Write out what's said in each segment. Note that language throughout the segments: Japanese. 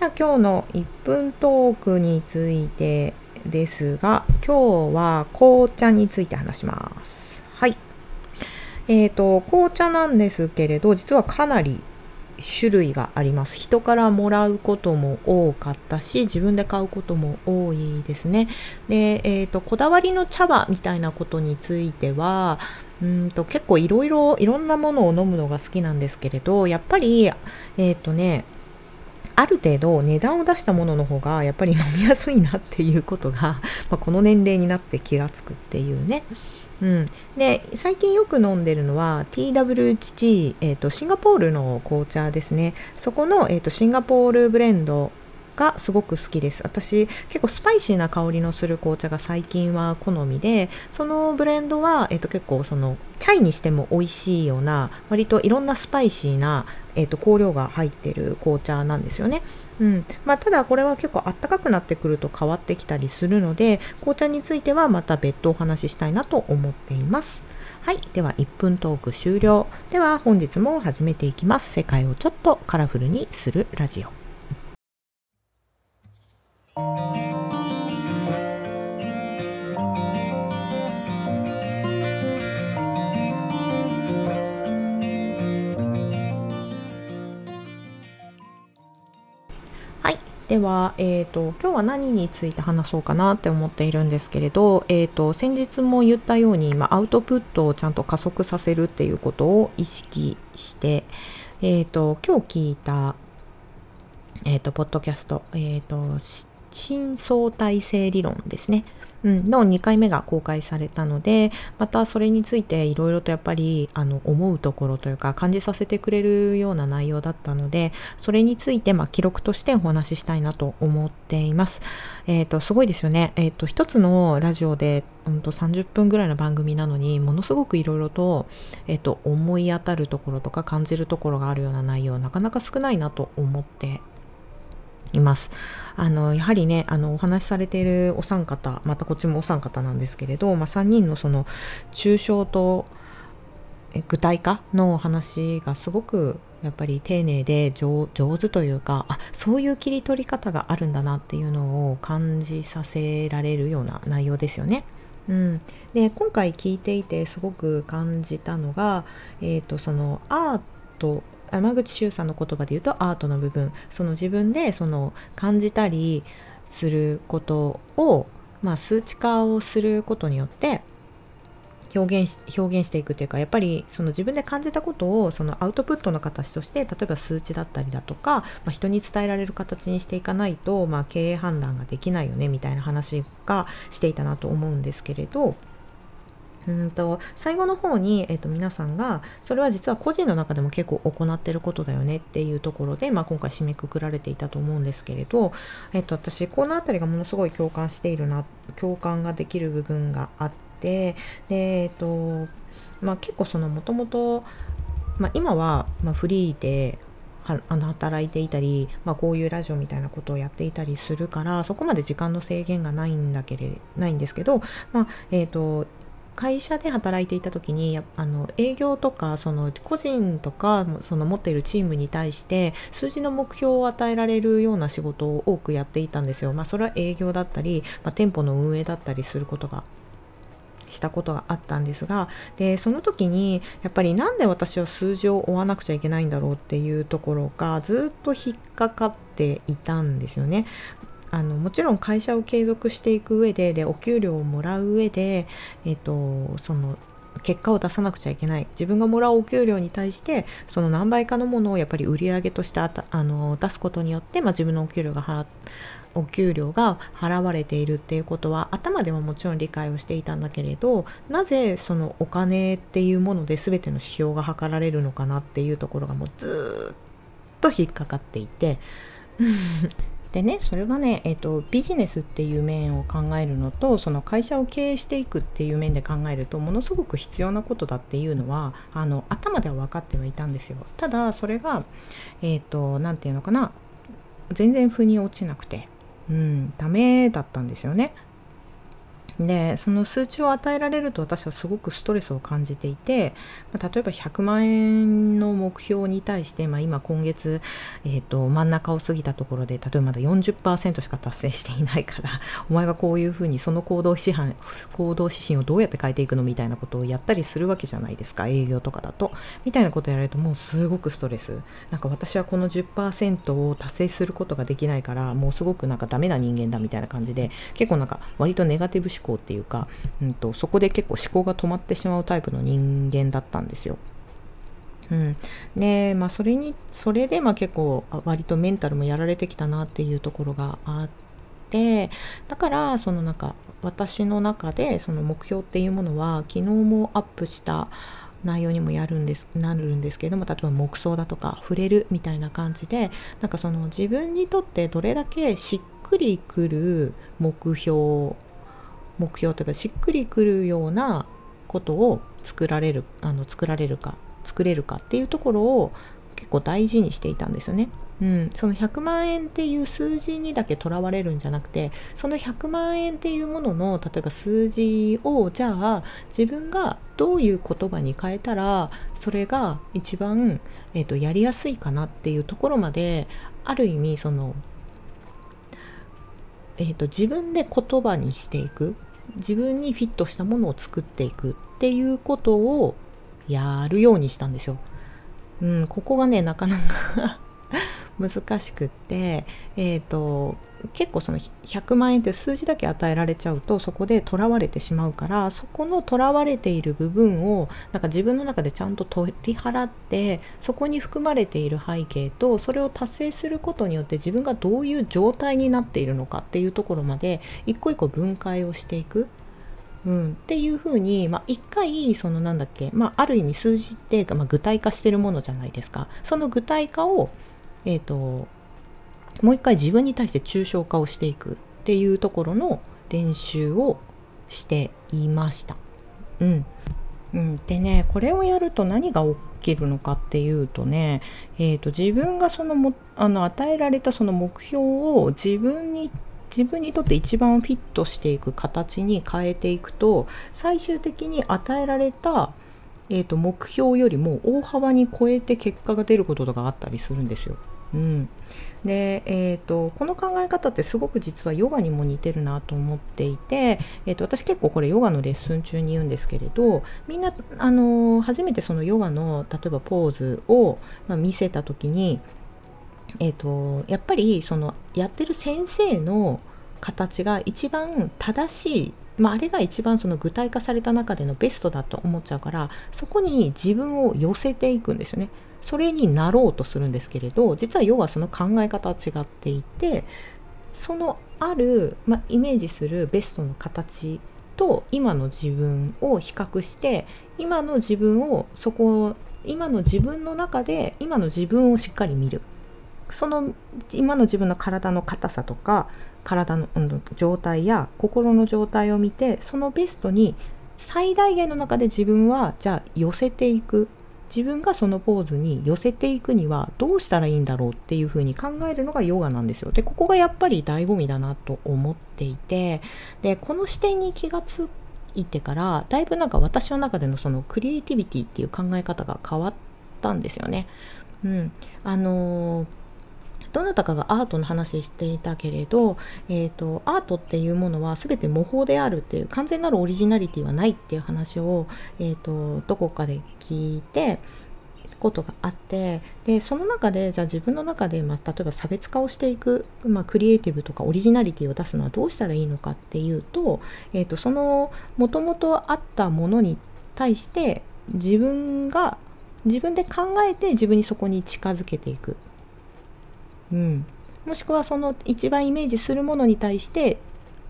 今日の1分トークについてですが、今日は紅茶について話します。はい。えっ、ー、と、紅茶なんですけれど、実はかなり種類があります。人からもらうことも多かったし、自分で買うことも多いですね。で、えっ、ー、と、こだわりの茶葉みたいなことについては、うんと結構いろいろいろんなものを飲むのが好きなんですけれど、やっぱり、えっ、ー、とね、ある程度値段を出したものの方がやっぱり飲みやすいなっていうことが、まあ、この年齢になって気がつくっていうね。うん、で最近よく飲んでるのは TWG、えーと、シンガポールの紅茶ですねそこの、えーとシンガポールブレンドがすごく好きです。私結構スパイシーな香りのする紅茶が最近は好みで、そのブレンドは、えっと、結構そのチャイにしても美味しいような割といろんなスパイシーな、えっと、香料が入ってる紅茶なんですよね。うんまあ、ただこれは結構あったかくなってくると変わってきたりするので紅茶についてはまた別途お話ししたいなと思っています。はい。では、1分トーク終了。では、本日も始めていきます。世界をちょっとカラフルにするラジオ。では、えーと、今日は何について話そうかなって思っているんですけれど、えーと、先日も言ったように、まあ、アウトプットをちゃんと加速させるっていうことを意識して、えーと、今日聞いた、えー、とポッドキャスト、えー、と新相対性理論ですね。うん、の2回目が公開されたのでまたそれについていろいろとやっぱりあの思うところというか感じさせてくれるような内容だったのでそれについてまあ記録としてお話ししたいなと思っています。えっ、ー、とすごいですよね。えっ、ー、と一つのラジオでうんと30分ぐらいの番組なのにものすごくいろいろと,、えっ、ー、と思い当たるところとか感じるところがあるような内容なかなか少ないなと思っています。あのやはりねあのお話しされているお三方またこっちもお三方なんですけれど、まあ、3人のその抽象と具体化のお話がすごくやっぱり丁寧で上手というかあそういう切り取り方があるんだなっていうのを感じさせられるような内容ですよね。うん、で今回聞いていてすごく感じたのが、えーとそのアート山口周さんの言葉で言うとアートの部分。その自分でその感じたりすることを、まあ、数値化をすることによって表現し表現していくというかやっぱりその自分で感じたことをそのアウトプットの形として例えば数値だったりだとか、まあ、人に伝えられる形にしていかないと、まあ、経営判断ができないよねみたいな話がしていたなと思うんですけれどうんと最後の方に、えー、と皆さんがそれは実は個人の中でも結構行ってることだよねっていうところで、まあ、今回締めくくられていたと思うんですけれど、えー、と私この辺りがものすごい共感しているな共感ができる部分があってで、えーとまあ、結構そのもともと今は、まフリーであの働いていたり、まあ、こういうラジオみたいなことをやっていたりするからそこまで時間の制限がないんだけれないんですけど、まあえーと会社で働いていた時にあの営業とかその個人とかその持っているチームに対して数字の目標を与えられるような仕事を多くやっていたんですよ。まあ、それは営業だったり、まあ、店舗の運営だったりすることがしたことがあったんですがでその時にやっぱりなんで私は数字を追わなくちゃいけないんだろうっていうところがずっと引っかかっていたんですよね。あのもちろん会社を継続していく上ででお給料をもらう上で、えっと、その結果を出さなくちゃいけない。自分がもらうお給料に対してその何倍かのものをやっぱり売り上げとしてあの出すことによって、まあ、自分のお給料がお給料が払われているっていうことは頭でももちろん理解をしていたんだけれどなぜそのお金っていうもので全ての指標が測られるのかなっていうところがもうずっと引っかかっていて。でねそれはね、えーと、ビジネスっていう面を考えるのとその会社を経営していくっていう面で考えるとものすごく必要なことだっていうのはあの頭では分かってはいたんですよ。ただそれがえっ、ー、と何て言うのかな全然腑に落ちなくてうんダメだったんですよね。でその数値を与えられると私はすごくストレスを感じていて、まあ、例えば100万円の目標に対して、まあ、今今月、えーと、真ん中を過ぎたところで例えばまだ40%しか達成していないから お前はこういうふうにその行動指針行動指針をどうやって変えていくのみたいなことをやったりするわけじゃないですか営業とかだと。みたいなことをやられるともうすごくストレス。なんか私はこの10%を達成することができないからもうすごくなんかダメな人間だみたいな感じで結構なんか割とネガティブ思考っていうか、うんと、そこで結構思考が止まってしまうタイプの人間だったんですよ。うん、でまあそれにそれでまあ結構割とメンタルもやられてきたなっていうところがあってだからそのなんか私の中でその目標っていうものは昨日もアップした内容にもやるんですなるんですけども例えば黙想だとか触れるみたいな感じでなんかその自分にとってどれだけしっくりくる目標目標というかしっくりくるようなことを作られるあの作られるか作れるかっていうところを結構大事にしていたんですよね。うん、その100万円っていう数字にだけとらわれるんじゃなくてその100万円っていうものの例えば数字をじゃあ自分がどういう言葉に変えたらそれが一番、えーとやりやすいかなっていうところまである意味そのえーと、自分で言葉にしていく自分にフィットしたものを作っていくっていうことをやるようにしたんですよ。うん、ここがねなかなか 難しくって、えーと結構その100万円って数字だけ与えられちゃうとそこでとらわれてしまうからそこのとらわれている部分をなんか自分の中でちゃんと取り払ってそこに含まれている背景とそれを達成することによって自分がどういう状態になっているのかっていうところまで一個一個分解をしていく。うん、っていうふうに、まあ、一回そのなんだっけ、まあ、ある意味数字って、まあ、具体化してるものじゃないですかその具体化を、えーともう一回自分に対して抽象化をしていくっていうところの練習をしていました。うん。うん、でねこれをやると何が起きるのかっていうとね、えーと、自分がそのもあの与えられたその目標を自分に自分にとって一番フィットしていく形に変えていくと最終的に与えられた、えーと目標よりも大幅に超えて結果が出ることがあったりするんですよ。うん、で、えーと、この考え方ってすごく実はヨガにも似てるなと思っていて、えーと、私結構これヨガのレッスン中に言うんですけれどみんな、あのー、初めてそのヨガの例えばポーズを、ま、見せた時に、えーと、やっぱりそのやってる先生の形が一番正しいまあ、あれが一番その具体化された中でのベストだと思っちゃうからそこに自分を寄せていくんですよね。それになろうとするんですけれど実はヨガその考え方は違っていてそのある、まあ、イメージするベストの形と今の自分を比較して今の自分をそこ今の自分の中で今の自分をしっかり見る。その今の自分の体の硬さとか体の、うん、状態や心の状態を見てそのベストに最大限の中で自分はじゃあ寄せていく。自分がそのポーズに寄せていくにはどうしたらいいんだろうっていうふうに考えるのがヨガなんですよ。で、ここがやっぱり醍醐味だなと思っていて、で、この視点に気がついてから、だいぶなんか私の中でのそのクリエイティビティっていう考え方が変わったんですよね。うん。あのーどなたかがアートの話していたけれど、えーと、アートっていうものは全て模倣であるっていう完全なるオリジナリティはないっていう話を、えーと、どこかで聞いてことがあってでその中でじゃあ自分の中で、まあ、例えば差別化をしていく、まあ、クリエイティブとかオリジナリティを出すのはどうしたらいいのかっていうと,、えーとそのもともとあったものに対して自分が自分で考えて自分にそこに近づけていく。うん、もしくはその一番イメージするものに対して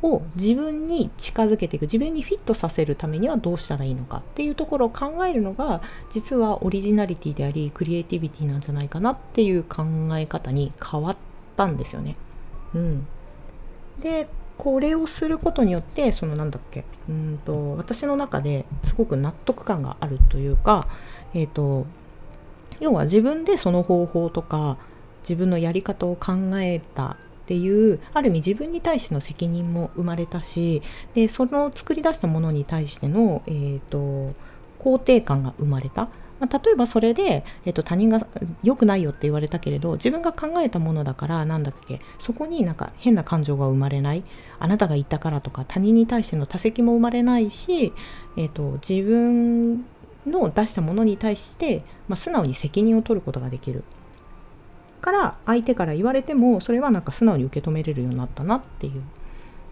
を自分に近づけていく自分にフィットさせるためにはどうしたらいいのかっていうところを考えるのが実はオリジナリティでありクリエイティビティなんじゃないかなっていう考え方に変わったんですよね。うん、でこれをすることによってそのなんだっけ？うんと私の中ですごく納得感があるというか、えーと要は自分でその方法とか自分のやり方を考えたっていうある意味自分に対しての責任も生まれたしでその作り出したものに対しての、えーと、肯定感が生まれた。ま、例えばそれで、えっと、他人が良くないよって言われたけれど自分が考えたものだからなんだっけそこになんか変な感情が生まれないあなたが言ったからとか他人に対しての多責も生まれないし、えっと、自分の出したものに対して、まあ、素直に責任を取ることができるから相手から言われてもそれはなんか素直に受け止めれるようになったなっていう、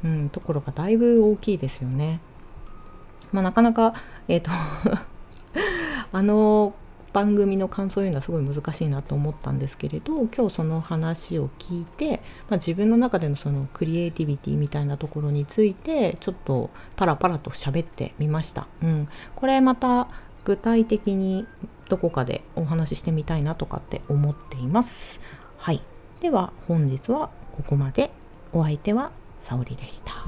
うん、ところがだいぶ大きいですよね。まあ、なかなか、えっ、ー、とあの番組の感想を言うのはすごい難しいなと思ったんですけれど今日その話を聞いて、まあ、自分の中でのそのクリエイティビティみたいなところについてちょっとパラパラと喋ってみました。うん、これまた具体的にどこかでお話ししてみたいなとかって思っています。はい。では本日はここまで。お相手は沙織でした。